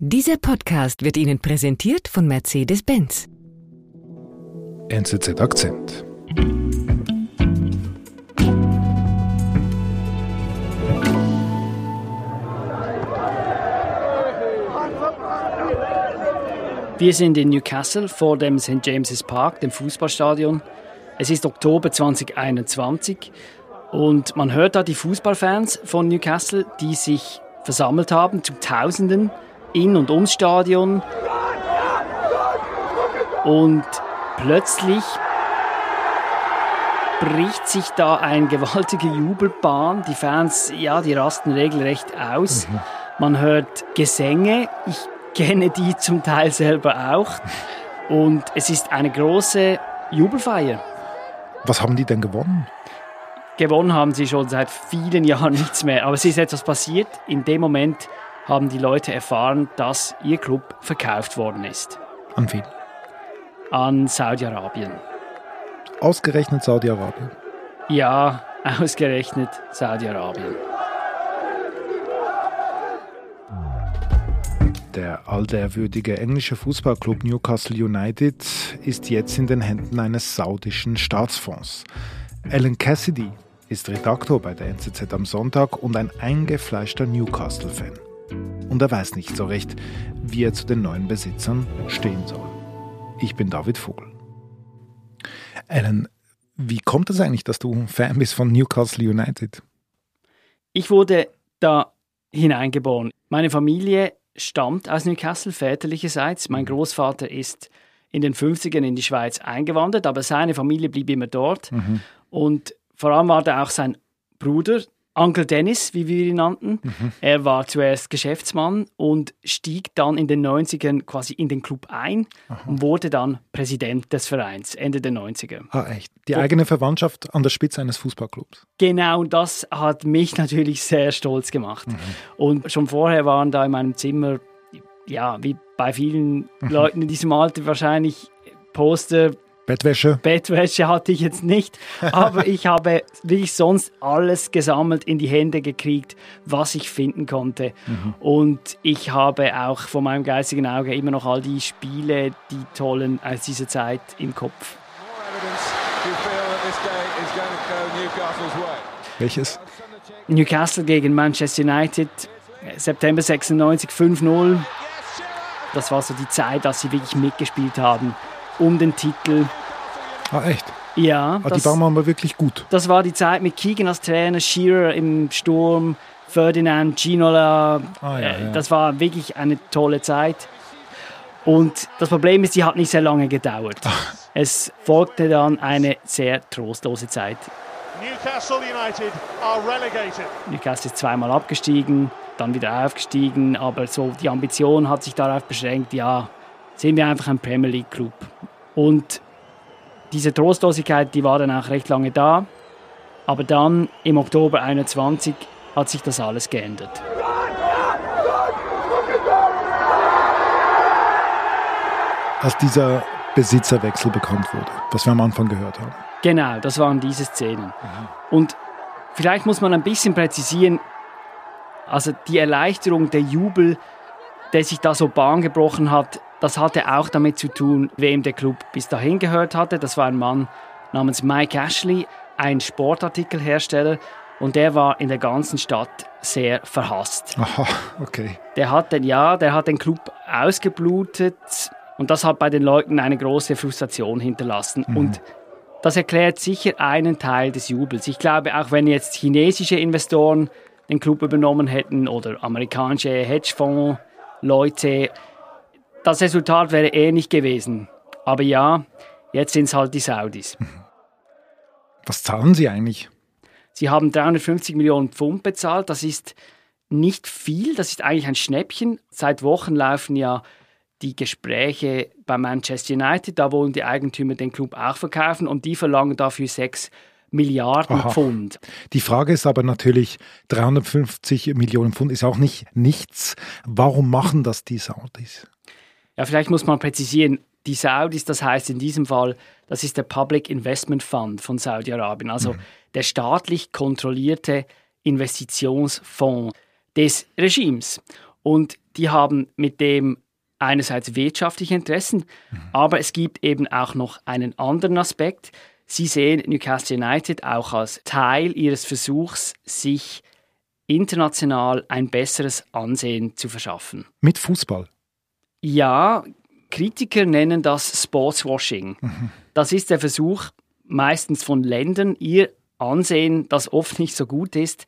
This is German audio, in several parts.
Dieser Podcast wird Ihnen präsentiert von Mercedes-Benz. NZZ Akzent. Wir sind in Newcastle vor dem St. James's Park, dem Fußballstadion. Es ist Oktober 2021 und man hört da die Fußballfans von Newcastle, die sich versammelt haben zu Tausenden in und ums Stadion. Und plötzlich bricht sich da ein gewaltiger Jubelbahn. Die Fans, ja, die rasten regelrecht aus. Mhm. Man hört Gesänge. Ich kenne die zum Teil selber auch. Und es ist eine große Jubelfeier. Was haben die denn gewonnen? Gewonnen haben sie schon seit vielen Jahren nichts mehr. Aber es ist etwas passiert. In dem Moment haben die Leute erfahren, dass ihr Club verkauft worden ist. An wen? An Saudi-Arabien. Ausgerechnet Saudi-Arabien? Ja, ausgerechnet Saudi-Arabien. Der altehrwürdige englische Fußballclub Newcastle United ist jetzt in den Händen eines saudischen Staatsfonds. Alan Cassidy ist Redaktor bei der NZZ am Sonntag und ein eingefleischter Newcastle-Fan. Und er weiß nicht so recht, wie er zu den neuen Besitzern stehen soll. Ich bin David Vogel. Alan, wie kommt es eigentlich, dass du Fan bist von Newcastle United? Ich wurde da hineingeboren. Meine Familie stammt aus Newcastle väterlicherseits. Mein Großvater ist in den 50ern in die Schweiz eingewandert, aber seine Familie blieb immer dort. Mhm. Und vor allem war da auch sein Bruder, Uncle Dennis, wie wir ihn nannten. Mhm. Er war zuerst Geschäftsmann und stieg dann in den 90ern quasi in den Club ein Aha. und wurde dann Präsident des Vereins Ende der 90er. Ah, echt? Die eigene Verwandtschaft an der Spitze eines Fußballclubs. Genau, und das hat mich natürlich sehr stolz gemacht. Mhm. Und schon vorher waren da in meinem Zimmer, ja, wie bei vielen mhm. Leuten in diesem Alter wahrscheinlich Poster Bettwäsche? Bettwäsche hatte ich jetzt nicht, aber ich habe wie ich sonst alles gesammelt in die Hände gekriegt, was ich finden konnte. Mhm. Und ich habe auch vor meinem geistigen Auge immer noch all die Spiele, die tollen aus dieser Zeit im Kopf. Welches? Newcastle gegen Manchester United, September 96, 5-0. Das war so die Zeit, dass sie wirklich mitgespielt haben um den Titel. Ah, echt? Ja. Ah, die waren aber wirklich gut. Das war die Zeit mit Keegan als Trainer, Shearer im Sturm, Ferdinand, Ginola. Ah, ja, ja. Das war wirklich eine tolle Zeit. Und das Problem ist, die hat nicht sehr lange gedauert. Ach. Es folgte dann eine sehr trostlose Zeit. Newcastle United are relegated. Newcastle ist zweimal abgestiegen, dann wieder aufgestiegen, aber so die Ambition hat sich darauf beschränkt, ja, sind wir einfach ein Premier League Club. Und diese Trostlosigkeit, die war dann auch recht lange da. Aber dann im Oktober 21 hat sich das alles geändert. Als dieser Besitzerwechsel bekannt wurde, was wir am Anfang gehört haben. Genau, das waren diese Szenen. Mhm. Und vielleicht muss man ein bisschen präzisieren, also die Erleichterung, der Jubel, der sich da so Bahn gebrochen hat, das hatte auch damit zu tun, wem der Club bis dahin gehört hatte. Das war ein Mann namens Mike Ashley, ein Sportartikelhersteller. Und der war in der ganzen Stadt sehr verhasst. Aha, okay. Der hat den, ja, der hat den Club ausgeblutet und das hat bei den Leuten eine große Frustration hinterlassen. Mhm. Und das erklärt sicher einen Teil des Jubels. Ich glaube, auch wenn jetzt chinesische Investoren den Club übernommen hätten oder amerikanische Hedgefonds-Leute, das Resultat wäre ähnlich gewesen. Aber ja, jetzt sind es halt die Saudis. Was zahlen sie eigentlich? Sie haben 350 Millionen Pfund bezahlt. Das ist nicht viel, das ist eigentlich ein Schnäppchen. Seit Wochen laufen ja die Gespräche bei Manchester United. Da wollen die Eigentümer den Club auch verkaufen und die verlangen dafür 6 Milliarden Aha. Pfund. Die Frage ist aber natürlich, 350 Millionen Pfund ist auch nicht nichts. Warum machen das die Saudis? Ja, vielleicht muss man präzisieren, die Saudis, das heißt in diesem Fall, das ist der Public Investment Fund von Saudi-Arabien, also mhm. der staatlich kontrollierte Investitionsfonds des Regimes. Und die haben mit dem einerseits wirtschaftliche Interessen, mhm. aber es gibt eben auch noch einen anderen Aspekt. Sie sehen Newcastle United auch als Teil ihres Versuchs, sich international ein besseres Ansehen zu verschaffen. Mit Fußball? Ja, Kritiker nennen das Sportswashing. Mhm. Das ist der Versuch, meistens von Ländern, ihr Ansehen, das oft nicht so gut ist,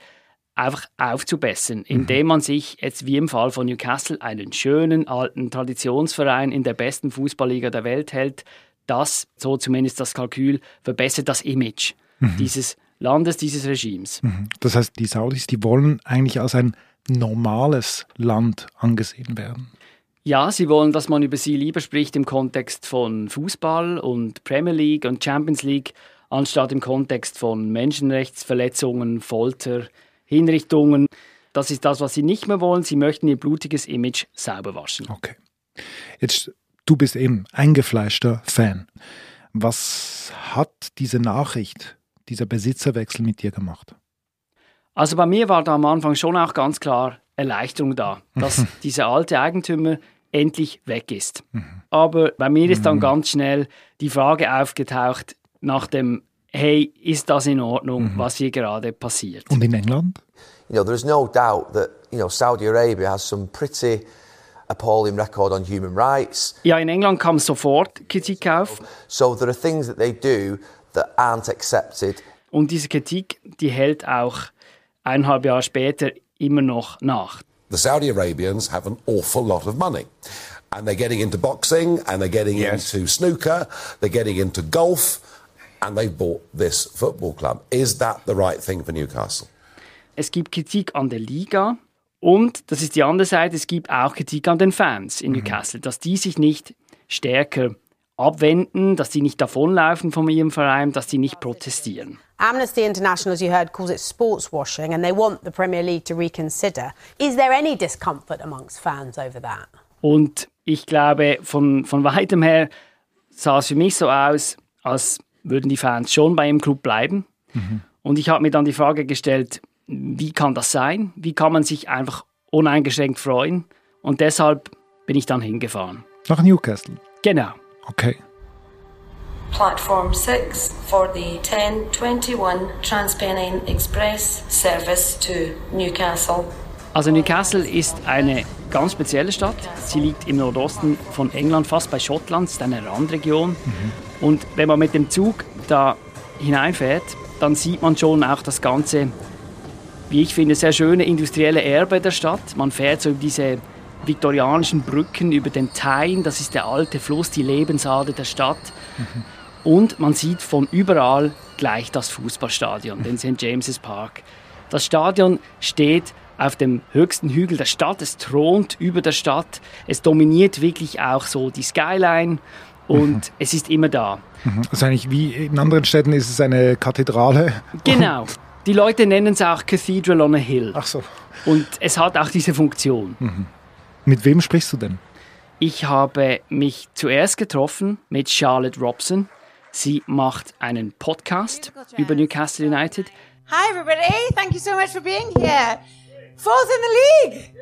einfach aufzubessern, mhm. indem man sich jetzt wie im Fall von Newcastle einen schönen alten Traditionsverein in der besten Fußballliga der Welt hält. Das, so zumindest das Kalkül, verbessert das Image mhm. dieses Landes, dieses Regimes. Mhm. Das heißt, die Saudis, die wollen eigentlich als ein normales Land angesehen werden. Ja, sie wollen, dass man über sie lieber spricht im Kontext von Fußball und Premier League und Champions League, anstatt im Kontext von Menschenrechtsverletzungen, Folter, Hinrichtungen. Das ist das, was sie nicht mehr wollen. Sie möchten ihr blutiges Image sauber waschen. Okay. Jetzt, du bist eben eingefleischter Fan. Was hat diese Nachricht, dieser Besitzerwechsel mit dir gemacht? Also bei mir war da am Anfang schon auch ganz klar Erleichterung da, dass dieser alte Eigentümer endlich weg ist. Mhm. Aber bei mir ist dann mhm. ganz schnell die Frage aufgetaucht nach dem hey, ist das in Ordnung, mhm. was hier gerade passiert? Und in England? You know, there's no doubt that, you know, Saudi Arabia has some pretty appalling record on human rights. Ja, in England kam sofort Kritik auf. So there are things that they do that aren't accepted. Und diese Kritik, die hält auch eineinhalb Jahre später immer noch nach. The Saudi Arabians have an awful lot of money. And they're getting into boxing, and they're getting yes. into snooker, they're getting into golf and they bought this football club. Is that the right thing for Newcastle? Es gibt Kritik an der Liga und, das ist die andere Seite, es gibt auch Kritik an den Fans in mhm. Newcastle, dass die sich nicht stärker abwenden, dass sie nicht davonlaufen von ihrem Verein, dass sie nicht protestieren. Amnesty International, as you heard, calls it sports washing and they want the Premier League to reconsider. Is there any discomfort amongst fans over that? Und ich glaube, von, von weitem her sah es für mich so aus, als würden die Fans schon bei im Club bleiben. Mhm. Und ich habe mir dann die Frage gestellt, wie kann das sein? Wie kann man sich einfach uneingeschränkt freuen? Und deshalb bin ich dann hingefahren. Nach Newcastle? Genau. Okay. Platform 6 for the 1021 Transpennine Express Service to Newcastle. Also Newcastle ist eine ganz spezielle Stadt. Sie liegt im Nordosten von England, fast bei Schottland, ist eine Randregion. Mhm. Und wenn man mit dem Zug da hineinfährt, dann sieht man schon auch das ganze, wie ich finde, sehr schöne industrielle Erbe der Stadt. Man fährt so über diese viktorianischen Brücken über den Tyne, das ist der alte Fluss, die Lebensader der Stadt. Mhm. Und man sieht von überall gleich das Fußballstadion, den St. James's Park. Das Stadion steht auf dem höchsten Hügel der Stadt, es thront über der Stadt, es dominiert wirklich auch so die Skyline und mhm. es ist immer da. Mhm. Also eigentlich wie in anderen Städten ist es eine Kathedrale. Genau. Die Leute nennen es auch Cathedral on a Hill. Ach so. Und es hat auch diese Funktion. Mhm. Mit wem sprichst du denn? Ich habe mich zuerst getroffen mit Charlotte Robson. Sie macht einen Podcast über Newcastle United. Hi everybody, thank you so much for being here. Fourth in the league.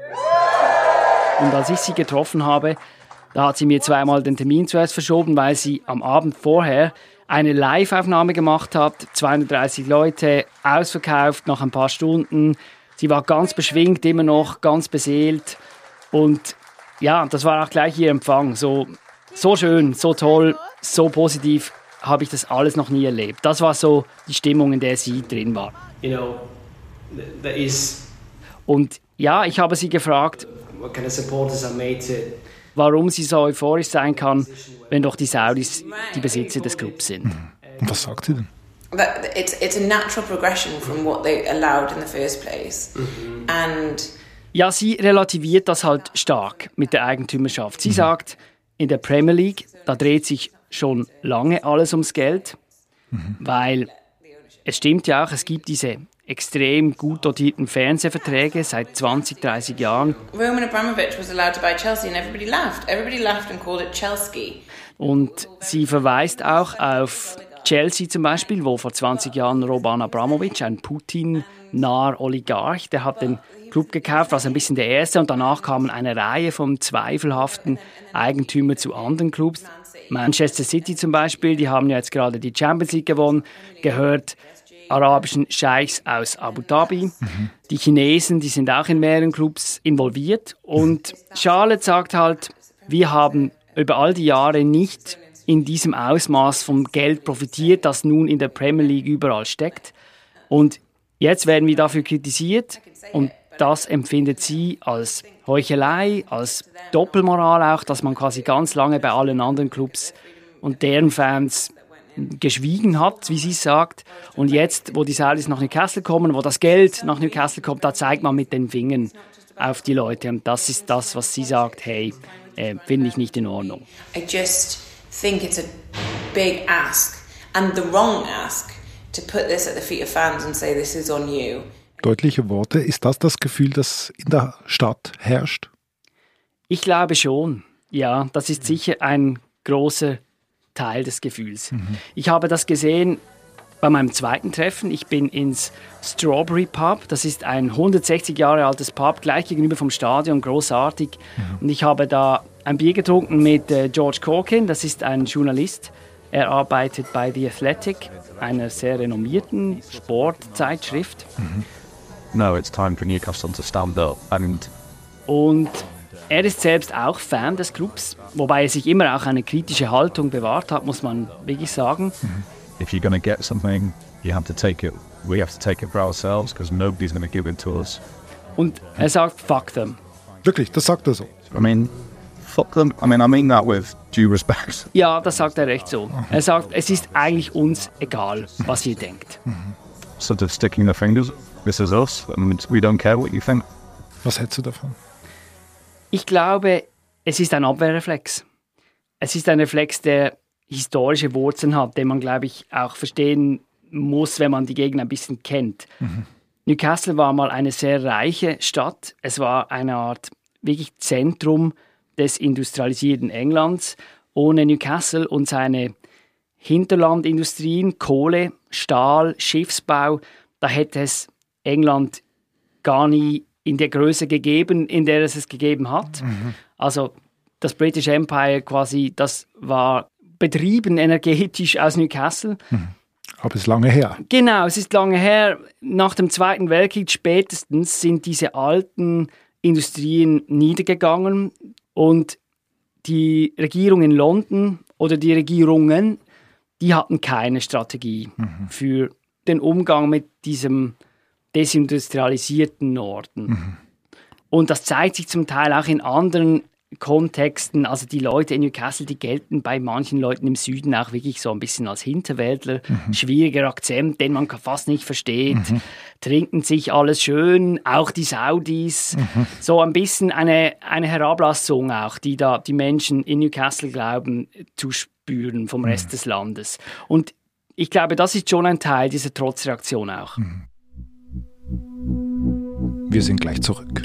Und als ich sie getroffen habe, da hat sie mir zweimal den Termin zuerst verschoben, weil sie am Abend vorher eine Live-Aufnahme gemacht hat. 230 Leute, ausverkauft nach ein paar Stunden. Sie war ganz beschwingt, immer noch ganz beseelt. Und ja, das war auch gleich ihr Empfang. So, so schön, so toll, so positiv habe ich das alles noch nie erlebt. Das war so die Stimmung, in der sie drin war. You know, there is Und ja, ich habe sie gefragt, warum sie so euphorisch sein kann, wenn doch die Saudis die Besitzer des Clubs sind. Mhm. Und was sagt sie denn? That it's, it's a natural progression from what they allowed in the first place. Mhm. And ja, sie relativiert das halt stark mit der Eigentümerschaft. Sie mhm. sagt, in der Premier League, da dreht sich schon lange alles ums Geld, mhm. weil es stimmt ja auch, es gibt diese extrem gut dotierten Fernsehverträge seit 20, 30 Jahren. Roman Abramovich was allowed to buy Chelsea and everybody laughed. Everybody laughed and called it Chelsea. Und sie verweist auch auf Chelsea zum Beispiel, wo vor 20 Jahren Roman Abramovic, ein Putin-naher Oligarch, der hat den Club gekauft, war so ein bisschen der erste und danach kamen eine Reihe von zweifelhaften Eigentümern zu anderen Clubs. Manchester City zum Beispiel, die haben ja jetzt gerade die Champions League gewonnen, gehört arabischen Scheichs aus Abu Dhabi. Mhm. Die Chinesen, die sind auch in mehreren Clubs involviert. Und Charlotte sagt halt, wir haben über all die Jahre nicht in diesem Ausmaß vom Geld profitiert, das nun in der Premier League überall steckt. Und jetzt werden wir dafür kritisiert und das empfindet sie als Heuchelei, als Doppelmoral auch, dass man quasi ganz lange bei allen anderen Clubs und deren Fans geschwiegen hat, wie sie sagt. Und jetzt, wo die Saudis nach Newcastle kommen, wo das Geld nach Newcastle kommt, da zeigt man mit den Fingern auf die Leute. Und das ist das, was sie sagt, hey, äh, finde ich nicht in Ordnung. I just think it's a big ask and the wrong ask to put this at the feet of fans and say this is on you. Deutliche Worte. Ist das das Gefühl, das in der Stadt herrscht? Ich glaube schon. Ja, das ist sicher ein großer Teil des Gefühls. Mhm. Ich habe das gesehen bei meinem zweiten Treffen. Ich bin ins Strawberry Pub. Das ist ein 160 Jahre altes Pub, gleich gegenüber vom Stadion, großartig. Mhm. Und ich habe da ein Bier getrunken mit äh, George Corkin. Das ist ein Journalist. Er arbeitet bei The Athletic, einer sehr renommierten Sportzeitschrift. Mhm. No, it's time for Newcastle to stand up. And und er ist selbst auch Fan des Clubs, wobei er sich immer auch eine kritische Haltung bewahrt hat, muss man wirklich sagen. Mhm. If you're going to get something, you have to take it. We have to take it for ourselves because nobody's going to give it to us. Und er sagt, fuck them. Wirklich, das sagt er so. I mean, fuck them. I mean, I mean that with due respect. Ja, das sagt er recht so. Er sagt, es ist eigentlich uns egal, was ihr denkt. Sort of sticking the fingers. This is us, and we don't care what you think. Was hältst du davon? Ich glaube, es ist ein Abwehrreflex. Es ist ein Reflex, der historische Wurzeln hat, den man, glaube ich, auch verstehen muss, wenn man die Gegner ein bisschen kennt. Mhm. Newcastle war mal eine sehr reiche Stadt. Es war eine Art wirklich Zentrum des industrialisierten Englands. Ohne Newcastle und seine Hinterlandindustrien, Kohle, Stahl, Schiffsbau, da hätte es England gar nie in der Größe gegeben, in der es es gegeben hat. Mhm. Also das British Empire quasi, das war betrieben energetisch aus Newcastle. Mhm. Aber es ist lange her. Genau, es ist lange her. Nach dem Zweiten Weltkrieg spätestens sind diese alten Industrien niedergegangen und die Regierung in London oder die Regierungen, die hatten keine Strategie mhm. für den Umgang mit diesem desindustrialisierten Norden. Mhm. Und das zeigt sich zum Teil auch in anderen Kontexten. Also die Leute in Newcastle, die gelten bei manchen Leuten im Süden auch wirklich so ein bisschen als Hinterwäldler. Mhm. Schwieriger Akzent, den man fast nicht versteht. Mhm. Trinken sich alles schön, auch die Saudis. Mhm. So ein bisschen eine, eine Herablassung auch, die da die Menschen in Newcastle glauben zu spüren vom Rest mhm. des Landes. Und ich glaube, das ist schon ein Teil dieser Trotzreaktion auch. Mhm. Wir sind gleich zurück.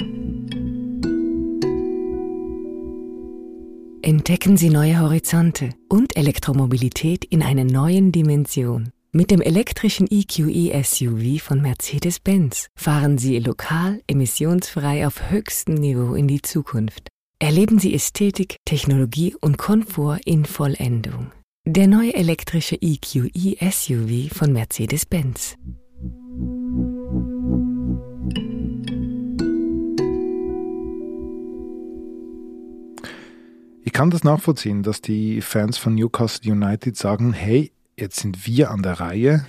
Entdecken Sie neue Horizonte und Elektromobilität in einer neuen Dimension. Mit dem elektrischen EQE SUV von Mercedes-Benz fahren Sie lokal emissionsfrei auf höchstem Niveau in die Zukunft. Erleben Sie Ästhetik, Technologie und Komfort in Vollendung. Der neue elektrische EQE SUV von Mercedes-Benz. Ich kann das nachvollziehen, dass die Fans von Newcastle United sagen, hey, jetzt sind wir an der Reihe,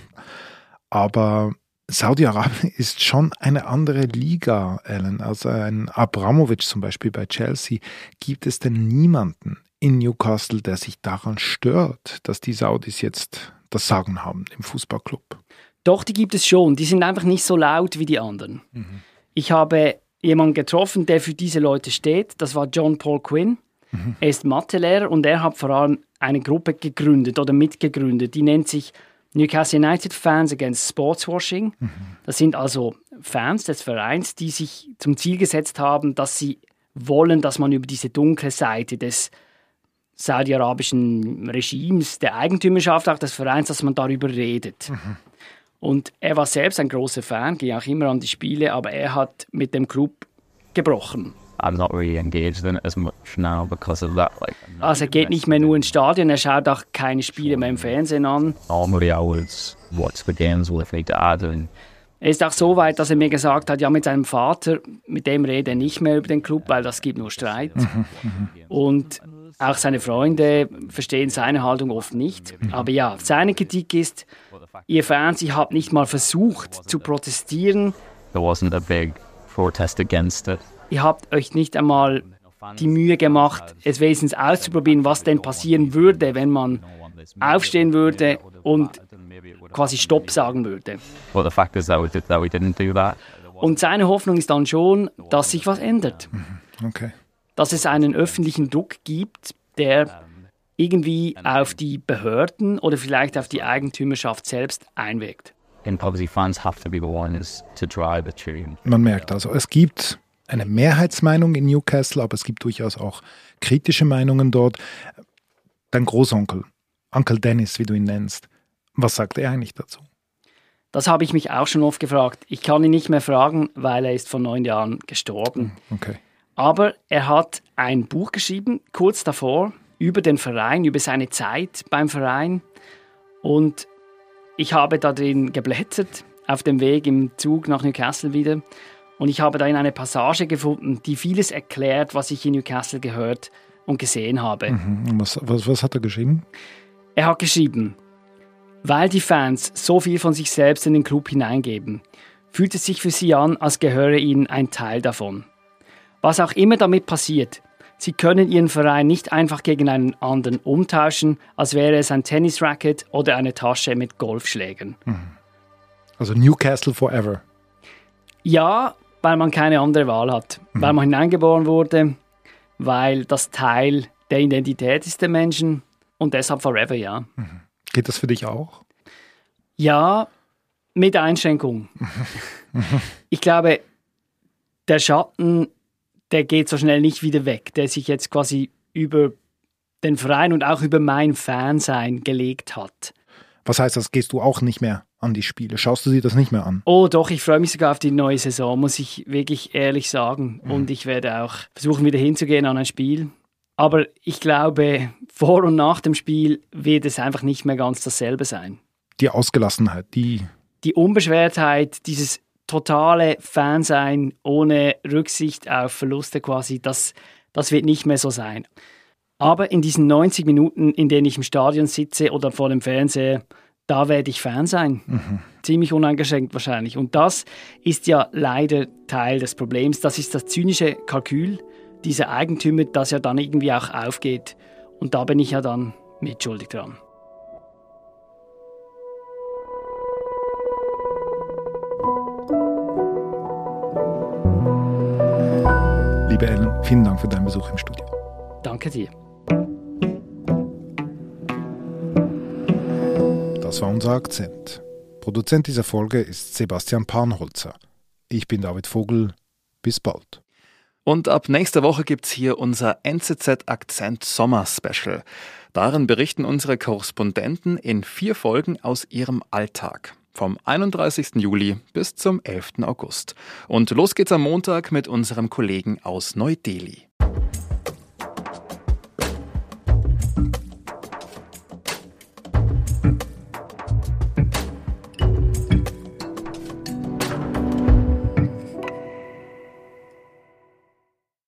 aber Saudi-Arabien ist schon eine andere Liga, Alan. Also ein Abramovic zum Beispiel bei Chelsea. Gibt es denn niemanden in Newcastle, der sich daran stört, dass die Saudis jetzt das Sagen haben im Fußballclub? Doch, die gibt es schon. Die sind einfach nicht so laut wie die anderen. Mhm. Ich habe jemanden getroffen, der für diese Leute steht. Das war John Paul Quinn. Mhm. Er ist Mathelehrer und er hat vor allem eine Gruppe gegründet oder mitgegründet, die nennt sich Newcastle United Fans Against Sportswashing. Mhm. Das sind also Fans des Vereins, die sich zum Ziel gesetzt haben, dass sie wollen, dass man über diese dunkle Seite des saudi-arabischen Regimes, der Eigentümerschaft auch des Vereins, dass man darüber redet. Mhm. Und er war selbst ein großer Fan, ging auch immer an die Spiele, aber er hat mit dem Club gebrochen. I'm not really engaged in it as much now because of that. Like, also er geht nicht mehr nur ins Stadion, er schaut auch keine Spiele mehr im Fernsehen an. Normally I would watch the games with my dad and er ist auch so weit, dass er mir gesagt hat, ja, mit seinem Vater, mit dem rede er nicht mehr über den Club, weil das gibt nur Streit. Und auch seine Freunde verstehen seine Haltung oft nicht. Aber ja, seine Kritik ist, ihr Fans, ihr habt nicht mal versucht zu protestieren. There wasn't a big protest against it. Ihr habt euch nicht einmal die Mühe gemacht, es wenigstens auszuprobieren, was denn passieren würde, wenn man aufstehen würde und quasi Stopp sagen würde. Well, the fact is that we, did, that we didn't do that. Und seine Hoffnung ist dann schon, dass sich was ändert. Mhm. Okay. Dass es einen öffentlichen Druck gibt, der irgendwie auf die Behörden oder vielleicht auf die Eigentümerschaft selbst einwirkt. Man merkt also, es gibt eine Mehrheitsmeinung in Newcastle, aber es gibt durchaus auch kritische Meinungen dort. Dein Großonkel, Onkel Dennis, wie du ihn nennst, was sagt er eigentlich dazu? Das habe ich mich auch schon oft gefragt. Ich kann ihn nicht mehr fragen, weil er ist vor neun Jahren gestorben. Okay. Aber er hat ein Buch geschrieben, kurz davor, über den Verein, über seine Zeit beim Verein. Und ich habe da drin geblättert, auf dem Weg im Zug nach Newcastle wieder. Und ich habe da in eine Passage gefunden, die vieles erklärt, was ich in Newcastle gehört und gesehen habe. Mhm. Was, was, was hat er geschrieben? Er hat geschrieben, weil die Fans so viel von sich selbst in den Club hineingeben, fühlt es sich für sie an, als gehöre ihnen ein Teil davon. Was auch immer damit passiert, sie können ihren Verein nicht einfach gegen einen anderen umtauschen, als wäre es ein Tennisracket oder eine Tasche mit Golfschlägen. Mhm. Also Newcastle forever. Ja, weil man keine andere Wahl hat, mhm. weil man hineingeboren wurde, weil das Teil der Identität ist der Menschen und deshalb forever, ja. Mhm. Geht das für dich auch? Ja, mit Einschränkung. ich glaube, der Schatten, der geht so schnell nicht wieder weg, der sich jetzt quasi über den Verein und auch über mein Fansein gelegt hat. Was heißt das? Gehst du auch nicht mehr an die Spiele? Schaust du dir das nicht mehr an? Oh, doch, ich freue mich sogar auf die neue Saison, muss ich wirklich ehrlich sagen. Mhm. Und ich werde auch versuchen, wieder hinzugehen an ein Spiel. Aber ich glaube, vor und nach dem Spiel wird es einfach nicht mehr ganz dasselbe sein. Die Ausgelassenheit, die. Die Unbeschwertheit, dieses totale Fansein ohne Rücksicht auf Verluste quasi, das, das wird nicht mehr so sein. Aber in diesen 90 Minuten, in denen ich im Stadion sitze oder vor dem Fernseher, da werde ich Fan sein. Mhm. Ziemlich uneingeschränkt wahrscheinlich. Und das ist ja leider Teil des Problems. Das ist das zynische Kalkül diese Eigentümer, das ja dann irgendwie auch aufgeht. Und da bin ich ja dann mitschuldig dran. Liebe Ellen, vielen Dank für deinen Besuch im Studio. Danke dir. Das war unser Akzent. Produzent dieser Folge ist Sebastian Panholzer. Ich bin David Vogel. Bis bald. Und ab nächster Woche gibt's hier unser NZZ Akzent Sommer Special. Darin berichten unsere Korrespondenten in vier Folgen aus ihrem Alltag. Vom 31. Juli bis zum 11. August. Und los geht's am Montag mit unserem Kollegen aus Neu-Delhi.